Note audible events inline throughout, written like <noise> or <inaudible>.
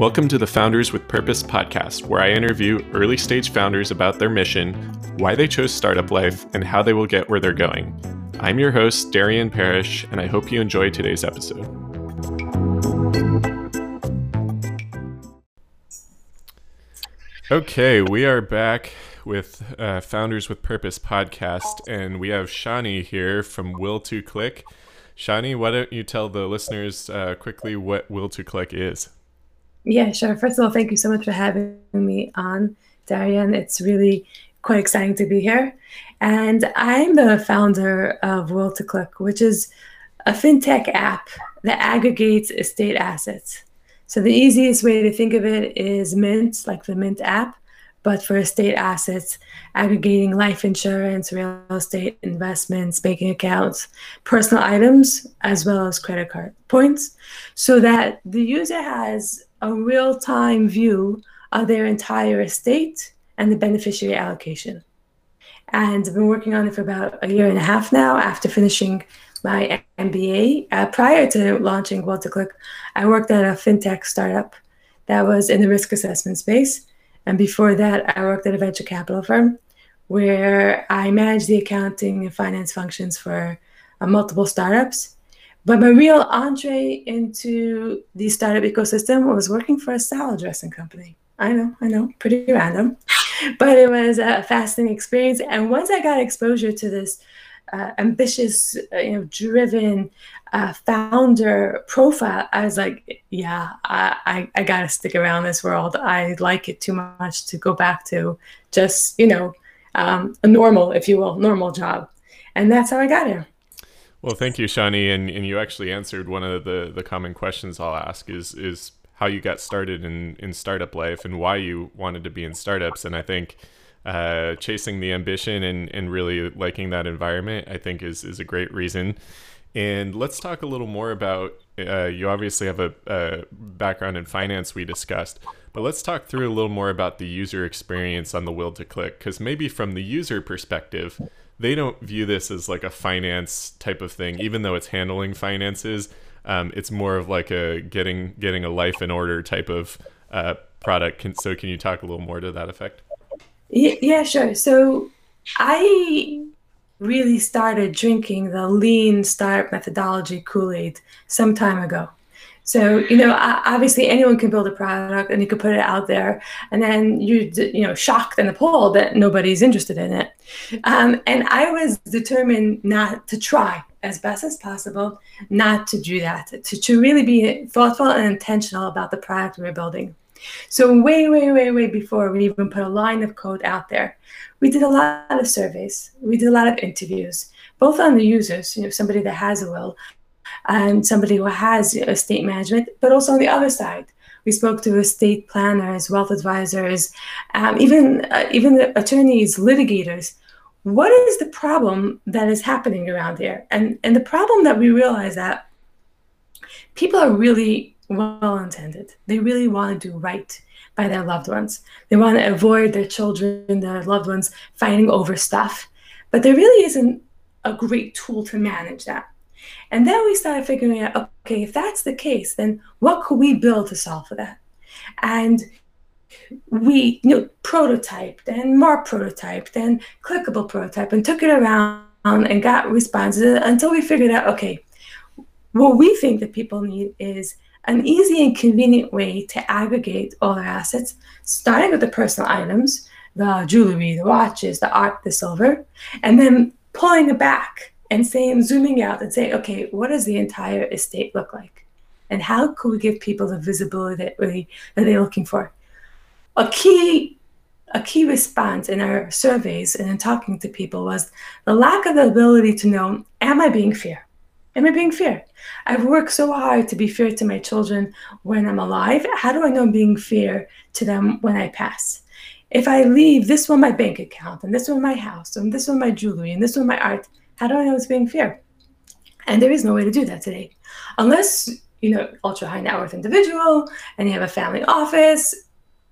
Welcome to the Founders with Purpose podcast, where I interview early stage founders about their mission, why they chose startup life, and how they will get where they're going. I'm your host, Darian Parrish, and I hope you enjoy today's episode. Okay, we are back with uh, Founders with Purpose podcast, and we have Shani here from Will to Click. Shani, why don't you tell the listeners uh, quickly what Will to Click is? Yeah, sure. First of all, thank you so much for having me on, Darian. It's really quite exciting to be here. And I'm the founder of Will to Click, which is a fintech app that aggregates estate assets. So the easiest way to think of it is Mint, like the Mint app, but for estate assets, aggregating life insurance, real estate investments, banking accounts, personal items, as well as credit card points, so that the user has a real time view of their entire estate and the beneficiary allocation. And I've been working on it for about a year and a half now after finishing my MBA. Uh, prior to launching Will to Click, I worked at a fintech startup that was in the risk assessment space. And before that, I worked at a venture capital firm where I managed the accounting and finance functions for uh, multiple startups. But my real entree into the startup ecosystem was working for a salad dressing company. I know, I know, pretty random, but it was a fascinating experience. And once I got exposure to this uh, ambitious, uh, you know, driven uh, founder profile, I was like, yeah, I, I, I got to stick around this world. I like it too much to go back to just, you know, um, a normal, if you will, normal job. And that's how I got here. Well, thank you, Shani, and, and you actually answered one of the, the common questions I'll ask is is how you got started in, in startup life and why you wanted to be in startups. And I think uh, chasing the ambition and, and really liking that environment, I think is, is a great reason. And let's talk a little more about uh, you obviously have a, a, background in finance we discussed, but let's talk through a little more about the user experience on the will to click. Because maybe from the user perspective, they don't view this as like a finance type of thing, even though it's handling finances. Um, it's more of like a getting getting a life in order type of uh, product. Can, so can you talk a little more to that effect? Yeah, sure. So I really started drinking the lean startup methodology Kool Aid some time ago. So, you know, obviously anyone can build a product and you can put it out there and then you, you know, shocked and appalled that nobody's interested in it. Um, and I was determined not to try as best as possible, not to do that, to, to really be thoughtful and intentional about the product we we're building. So way, way, way, way before we even put a line of code out there, we did a lot of surveys. We did a lot of interviews, both on the users, you know, somebody that has a will, and somebody who has estate management, but also on the other side. We spoke to estate planners, wealth advisors, um, even uh, even attorneys, litigators. What is the problem that is happening around here? And and the problem that we realize that people are really well intended. They really want to do right by their loved ones. They want to avoid their children, their loved ones fighting over stuff. But there really isn't a great tool to manage that. And then we started figuring out okay, if that's the case, then what could we build to solve for that? And we you know, prototyped and more prototyped and clickable prototype and took it around and got responses until we figured out okay, what we think that people need is an easy and convenient way to aggregate all their assets, starting with the personal items, the jewelry, the watches, the art, the silver, and then pulling it back and saying, zooming out and saying, okay, what does the entire estate look like? And how can we give people the visibility that, really, that they're looking for? A key a key response in our surveys and in talking to people was the lack of the ability to know, am I being fair? Am I being fair? I've worked so hard to be fair to my children when I'm alive. How do I know I'm being fair to them when I pass? If I leave this one my bank account, and this one my house, and this one my jewelry, and this one my art, how do I know it's being fair? And there is no way to do that today. Unless, you know, ultra high net worth individual and you have a family office,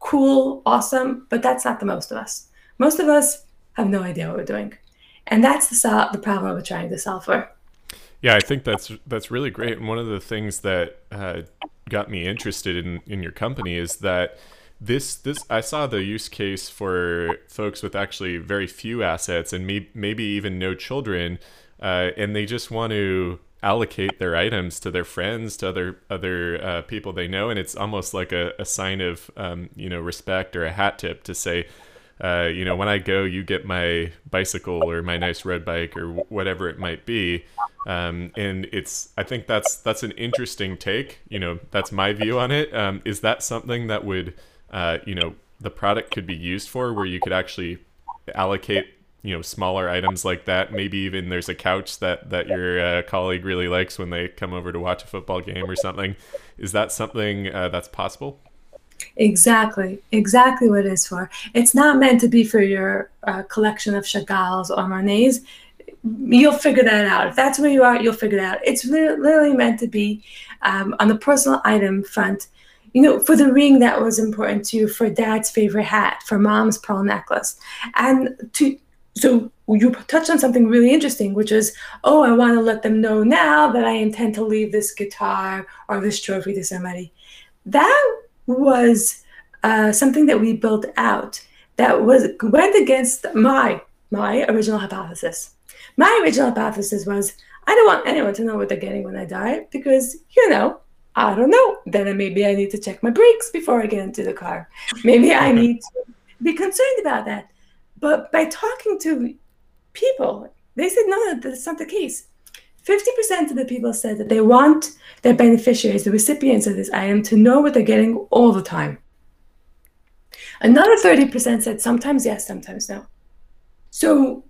cool, awesome, but that's not the most of us. Most of us have no idea what we're doing. And that's the, the problem we're trying to solve for. Yeah, I think that's that's really great. And one of the things that uh, got me interested in in your company is that this this I saw the use case for folks with actually very few assets and may, maybe even no children, uh, and they just want to allocate their items to their friends, to other other uh, people they know, and it's almost like a, a sign of um, you know respect or a hat tip to say, uh, you know, when I go, you get my bicycle or my nice road bike or whatever it might be. Um, and it's, I think that's that's an interesting take. You know, that's my view on it. Um, is that something that would, uh, you know, the product could be used for, where you could actually allocate, you know, smaller items like that. Maybe even there's a couch that that your uh, colleague really likes when they come over to watch a football game or something. Is that something uh, that's possible? Exactly, exactly what it is for. It's not meant to be for your uh, collection of Chagall's or Monet's. You'll figure that out. If that's where you are, you'll figure it out. It's literally meant to be um, on the personal item front. You know, for the ring that was important to you, for dad's favorite hat, for mom's pearl necklace, and to so you touched on something really interesting, which is, oh, I want to let them know now that I intend to leave this guitar or this trophy to somebody. That was uh, something that we built out that was went against my my original hypothesis. My original hypothesis was I don't want anyone to know what they're getting when I die because you know I don't know. Then maybe I need to check my brakes before I get into the car. Maybe I <laughs> need to be concerned about that. But by talking to people, they said no, that's not the case. 50% of the people said that they want their beneficiaries, the recipients of this item, to know what they're getting all the time. Another 30% said sometimes yes, sometimes no. So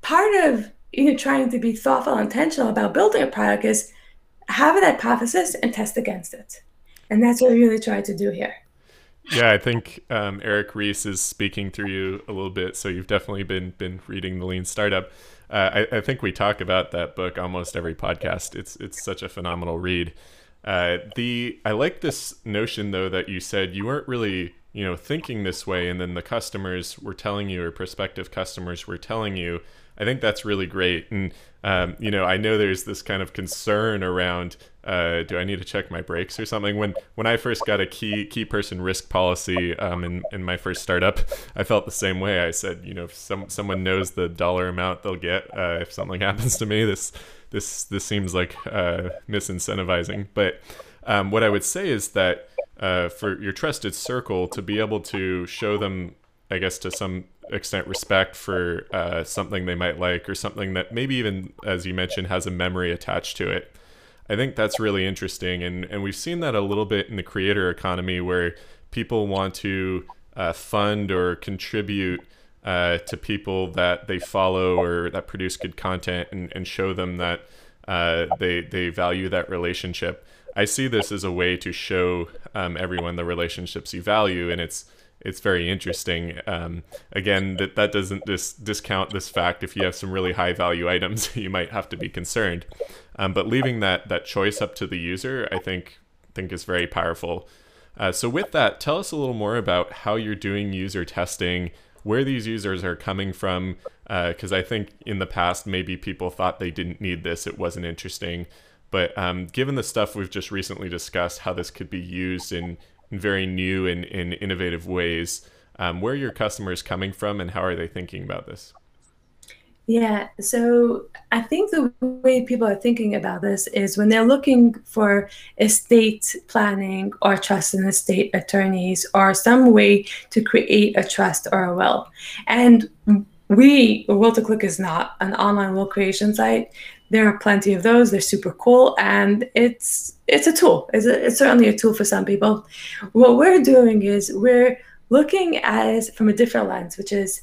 part of you know trying to be thoughtful and intentional about building a product is have an hypothesis and test against it. And that's what we really try to do here. Yeah, I think um, Eric Ries is speaking through you a little bit. So you've definitely been been reading the Lean Startup. Uh, I, I, think we talk about that book almost every podcast. It's it's such a phenomenal read. Uh, the I like this notion though that you said you weren't really you know thinking this way, and then the customers were telling you, or prospective customers were telling you. I think that's really great, and um, you know I know there's this kind of concern around uh, do I need to check my brakes or something? When when I first got a key key person risk policy um, in in my first startup, <laughs> I felt the same way. I said, you know, if some someone knows the dollar amount they'll get uh, if something <laughs> happens to me, this this this seems like uh, misincentivizing. But um, what I would say is that uh, for your trusted circle to be able to show them, I guess, to some extent respect for uh, something they might like or something that maybe even as you mentioned has a memory attached to it I think that's really interesting, and and we've seen that a little bit in the creator economy where people want to uh, fund or contribute uh, to people that they follow or that produce good content and, and show them that uh, they they value that relationship. I see this as a way to show um, everyone the relationships you value, and it's it's very interesting. Um, again, that that doesn't dis- discount this fact. If you have some really high value items, <laughs> you might have to be concerned. Um, but leaving that that choice up to the user, I think think is very powerful. Uh, so with that, tell us a little more about how you're doing user testing, where these users are coming from, because uh, I think in the past maybe people thought they didn't need this, it wasn't interesting. But um, given the stuff we've just recently discussed, how this could be used in in very new and, in innovative ways. Um, where are your customers coming from and how are they thinking about this? Yeah, so I think the way people are thinking about this is when they're looking for estate planning or trust and estate attorneys or some way to create a trust or a will. And we, Will to Click is not an online will creation site. There are plenty of those. They're super cool, and it's it's a tool. It's, a, it's certainly a tool for some people. What we're doing is we're looking at it from a different lens, which is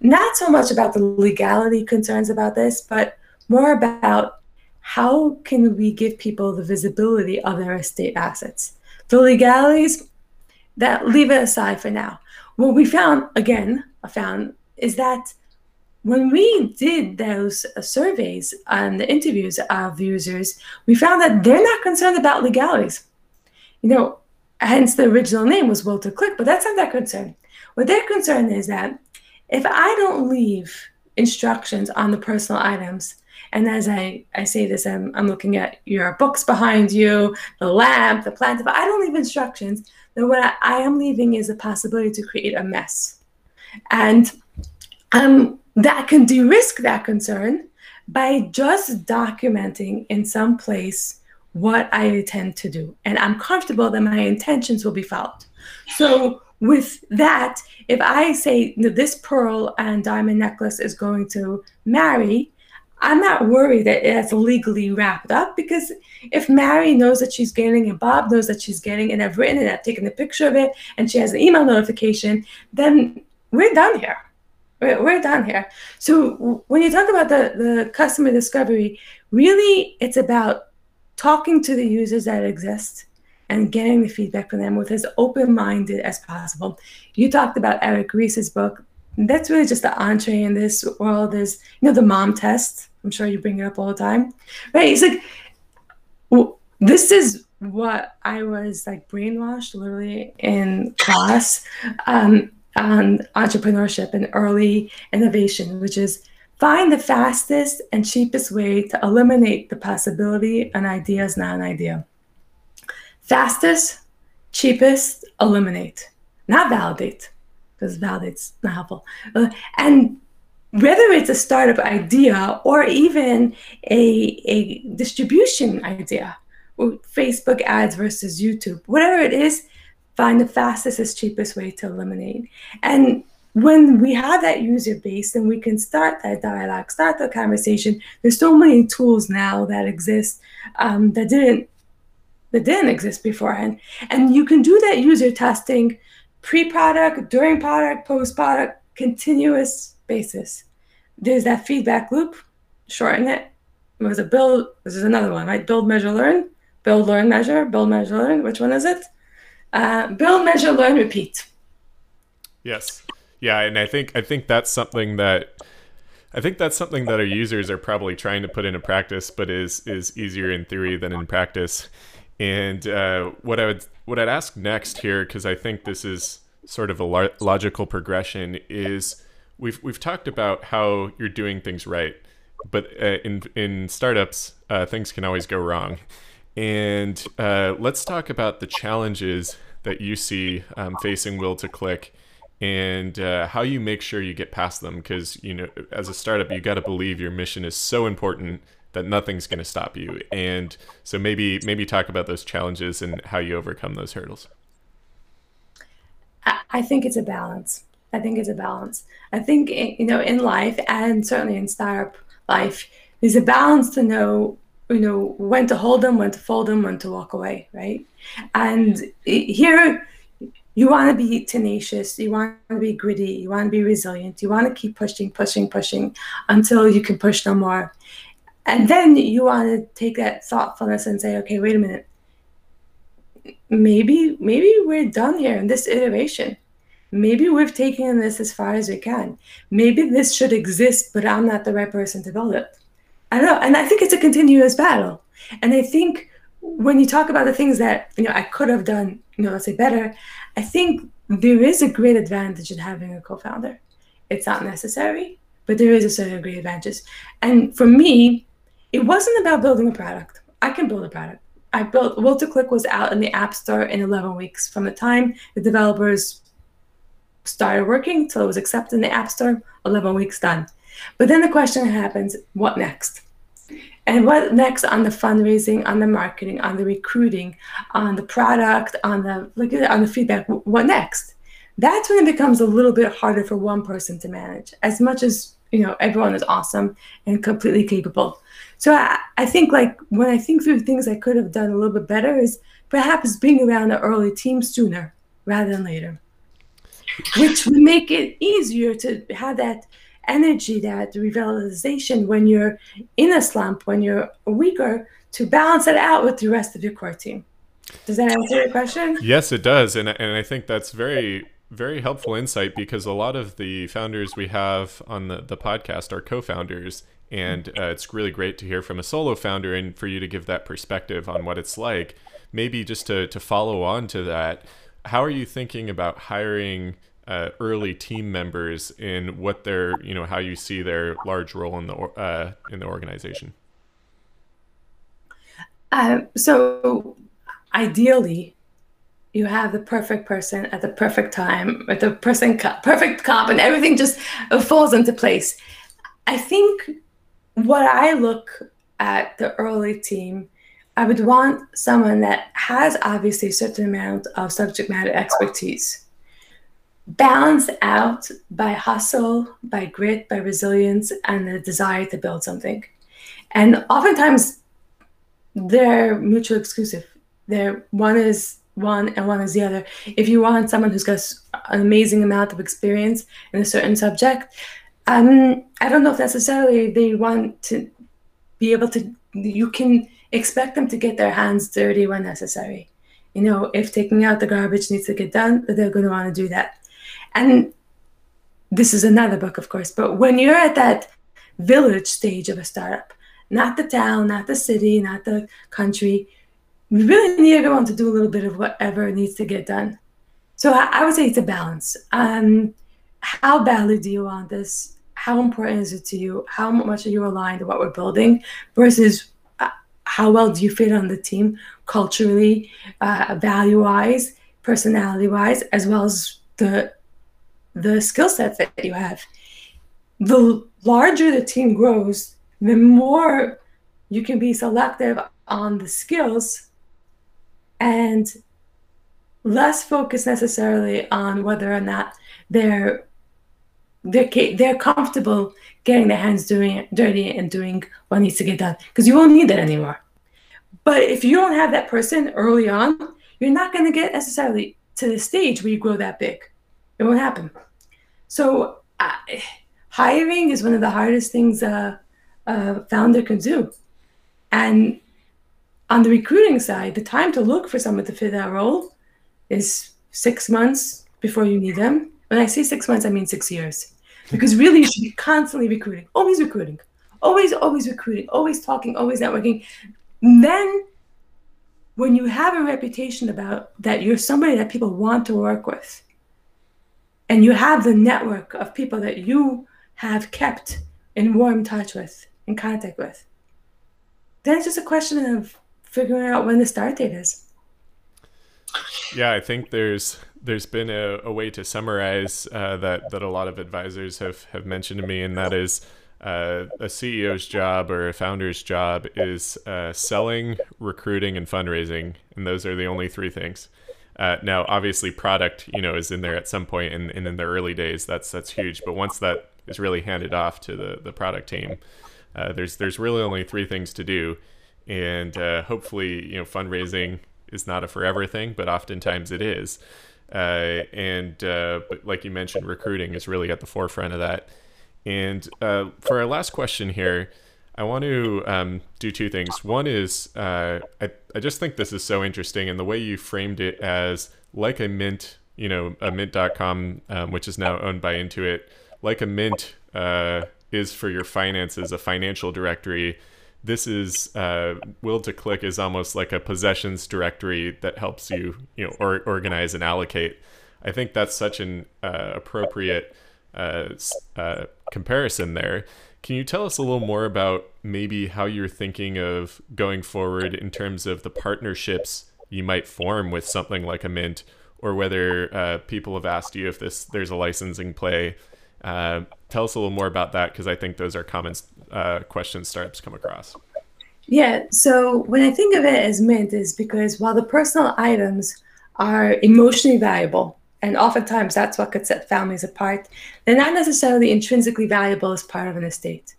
not so much about the legality concerns about this, but more about how can we give people the visibility of their estate assets. The legalities, that leave it aside for now. What we found, again, I found, is that when we did those uh, surveys and the interviews of users, we found that they're not concerned about legalities. You know, hence the original name was Will to Click, but that's not their concern. What their concern is that if I don't leave instructions on the personal items, And as I, I say this, I'm, I'm looking at your books behind you, the lamp, the plant. If I don't leave instructions, then what I, I am leaving is a possibility to create a mess. And um, that can de-risk that concern by just documenting in some place what I intend to do. And I'm comfortable that my intentions will be followed. So with that, if I say this pearl and diamond necklace is going to Mary, I'm not worried that it's legally wrapped up because if Mary knows that she's getting and Bob knows that she's getting and I've written and I've taken a picture of it and she has an email notification, then we're done here. We're, we're done here. So when you talk about the, the customer discovery, really it's about talking to the users that exist and getting the feedback from them with as open-minded as possible. You talked about Eric Ries's book. That's really just the entree in this world is, you know, the mom test. I'm sure you bring it up all the time, right? It's like, well, this is what I was like brainwashed literally in class um, on entrepreneurship and early innovation, which is find the fastest and cheapest way to eliminate the possibility an idea is not an idea. Fastest, cheapest, eliminate, not validate, because validate's not helpful. Uh, and whether it's a startup idea or even a, a distribution idea, Facebook ads versus YouTube, whatever it is, find the fastest, cheapest way to eliminate. And when we have that user base then we can start that dialogue, start the conversation, there's so many tools now that exist um, that didn't that didn't exist beforehand. And you can do that user testing pre-product, during product, post-product, continuous basis. There's that feedback loop, shorten it. It was a build, this is another one, right? Build, measure, learn, build, learn, measure, build, measure, learn. Which one is it? Uh, build, measure, learn, repeat. Yes. Yeah, and I think I think that's something that I think that's something that our users are probably trying to put into practice, but is is easier in theory than in practice. And uh, what I would what I'd ask next here, because I think this is sort of a lo- logical progression, is we've we've talked about how you're doing things right, but uh, in in startups, uh, things can always go wrong. And uh, let's talk about the challenges that you see um, facing Will to Click, and uh, how you make sure you get past them. Because you know, as a startup, you got to believe your mission is so important that nothing's going to stop you. And so maybe maybe talk about those challenges and how you overcome those hurdles. I think it's a balance. I think it's a balance. I think you know in life and certainly in startup life, there's a balance to know you know when to hold them, when to fold them, when to walk away, right? And here you want to be tenacious, you want to be gritty, you want to be resilient, you want to keep pushing, pushing, pushing until you can push no more. And then you want to take that thoughtfulness and say, okay, wait a minute. Maybe, maybe we're done here in this iteration. Maybe we've taken this as far as we can. Maybe this should exist, but I'm not the right person to build it. I don't know. And I think it's a continuous battle. And I think when you talk about the things that, you know, I could have done, you know, let's say better, I think there is a great advantage in having a co-founder. It's not necessary, but there is a certain great advantage. And for me, it wasn't about building a product. I can build a product. I built Will to Click was out in the App Store in 11 weeks from the time the developers started working till it was accepted in the App Store. 11 weeks done. But then the question happens: What next? And what next on the fundraising, on the marketing, on the recruiting, on the product, on the look at on the feedback? What next? That's when it becomes a little bit harder for one person to manage. As much as you know, everyone is awesome and completely capable. So I, I think like when I think through things I could have done a little bit better is perhaps being around the early team sooner rather than later, which would make it easier to have that energy, that revitalization when you're in a slump, when you're weaker, to balance it out with the rest of your core team. Does that answer your question? Yes, it does, and and I think that's very very helpful insight because a lot of the founders we have on the, the podcast are co-founders and uh, it's really great to hear from a solo founder and for you to give that perspective on what it's like. Maybe just to, to follow on to that, how are you thinking about hiring uh, early team members in what their you know how you see their large role in the uh, in the organization? Um, so ideally, you have the perfect person at the perfect time with the person perfect comp and everything just falls into place. I think what I look at the early team, I would want someone that has obviously a certain amount of subject matter expertise balanced out by hustle, by grit, by resilience, and the desire to build something. And oftentimes they're mutually exclusive. They're one is one and one is the other. If you want someone who's got an amazing amount of experience in a certain subject, um, I don't know if necessarily they want to be able to. You can expect them to get their hands dirty when necessary. You know, if taking out the garbage needs to get done, they're going to want to do that. And this is another book, of course, but when you're at that village stage of a startup, not the town, not the city, not the country, you really need everyone to do a little bit of whatever needs to get done. So I, I would say it's a balance. Um, how badly do you want this? How important is it to you? How much are you aligned to what we're building versus uh, how well do you fit on the team culturally, uh, value wise, personality wise, as well as the the skill sets that you have. The larger the team grows, the more you can be selective on the skills and less focus necessarily on whether or not they're they're they're comfortable getting their hands doing dirty and doing what needs to get done because you won't need that anymore. But if you don't have that person early on, you're not going to get necessarily to the stage where you grow that big. It won't happen. So uh, hiring is one of the hardest things a, a founder can do. And on the recruiting side, the time to look for someone to fit that role is six months before you need them. When I say six months, I mean six years. Because <laughs> really, you should be constantly recruiting, always recruiting, always, always recruiting, always talking, always networking. And then, when you have a reputation about that you're somebody that people want to work with, and you have the network of people that you have kept in warm touch with, in contact with, then it's just a question of figuring out when the start date is. Yeah, I think there's there's been a, a way to summarize uh, that that a lot of advisors have have mentioned to me, and that is uh, a CEO's job or a founder's job is uh, selling, recruiting, and fundraising, and those are the only three things. Uh, now, obviously, product you know is in there at some point, and, and in the early days, that's that's huge. But once that is really handed off to the the product team, uh, there's there's really only three things to do, and uh, hopefully, you know, fundraising is not a forever thing, but oftentimes it is. Uh, and uh, but like you mentioned, recruiting is really at the forefront of that. And uh, for our last question here, I want to um, do two things. One is uh, I, I just think this is so interesting, and the way you framed it as like a mint, you know, a mint.com, um, which is now owned by Intuit, like a mint uh, is for your finances, a financial directory. This is uh, will to click is almost like a possessions directory that helps you, you know, or, organize and allocate. I think that's such an uh, appropriate uh, uh, comparison there can you tell us a little more about maybe how you're thinking of going forward in terms of the partnerships you might form with something like a Mint, or whether uh, people have asked you if this there's a licensing play? Uh, tell us a little more about that because I think those are common uh, questions startups come across. Yeah. So when I think of it as Mint, is because while the personal items are emotionally valuable, and oftentimes that's what could set families apart. They're not necessarily intrinsically valuable as part of an estate.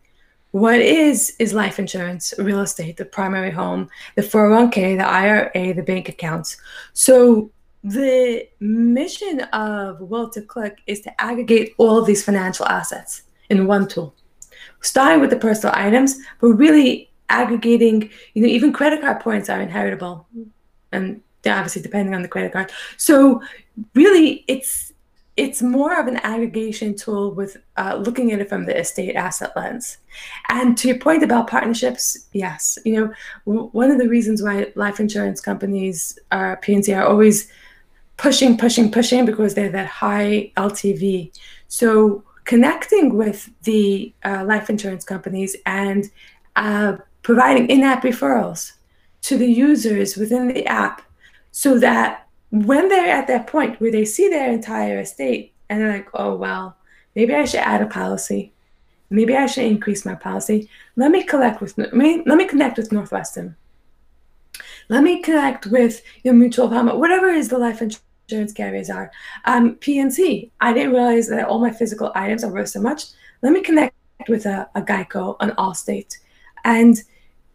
What is is life insurance, real estate, the primary home, the 401k, the IRA, the bank accounts. So the mission of Will to Click is to aggregate all of these financial assets in one tool, starting with the personal items, but really aggregating, you know, even credit card points are inheritable. And obviously depending on the credit card. So really, it's it's more of an aggregation tool with uh, looking at it from the estate asset lens. And to your point about partnerships, yes, you know, w- one of the reasons why life insurance companies are P&C are always pushing, pushing, pushing because they're that high LTV. So connecting with the uh, life insurance companies and uh, providing in-app referrals to the users within the app so that when they're at that point where they see their entire estate and they're like, oh, well, maybe I should add a policy. Maybe I should increase my policy. Let me collect with let me, let me connect with Northwestern. Let me connect with your mutual fund, whatever is the life insurance carriers are. Um, P&C. I didn't realize that all my physical items are worth so much. Let me connect with a, a Geico, an Allstate, and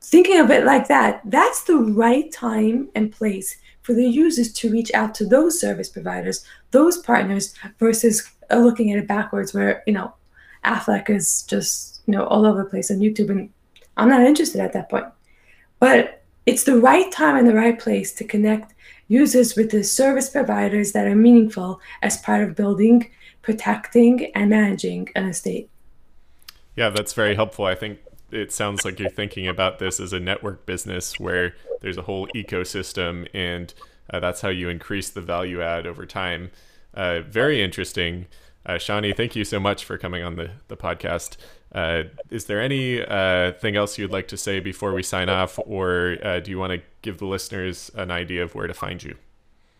thinking of it like that. That's the right time and place for the users to reach out to those service providers, those partners, versus uh, looking at it backwards, where you know Aflac is just you know all over the place on YouTube, and I'm not interested at that point. But it's the right time and the right place to connect users with the service providers that are meaningful as part of building, protecting, and managing an estate. Yeah, that's very helpful. I think it sounds like you're thinking about this as a network business where there's a whole ecosystem, and uh, that's how you increase the value add over time. Uh, very interesting. Uh, Shani, thank you so much for coming on the, the podcast. Uh, is there anything uh, else you'd like to say before we sign off, or uh, do you want to give the listeners an idea of where to find you?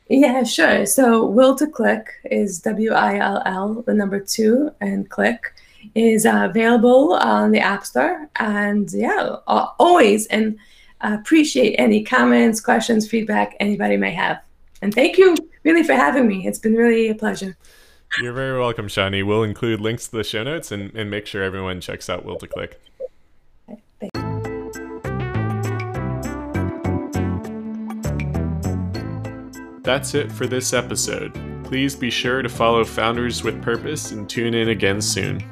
Yeah, sure. So, Will to Click is W I L L, the number two, and click is uh, available on the App Store. And yeah, always and appreciate any comments, questions, feedback anybody may have. And thank you really for having me. It's been really a pleasure. You're very welcome, Shani. We'll include links to the show notes and, and make sure everyone checks out Will to Click. That's it for this episode. Please be sure to follow Founders with Purpose and tune in again soon.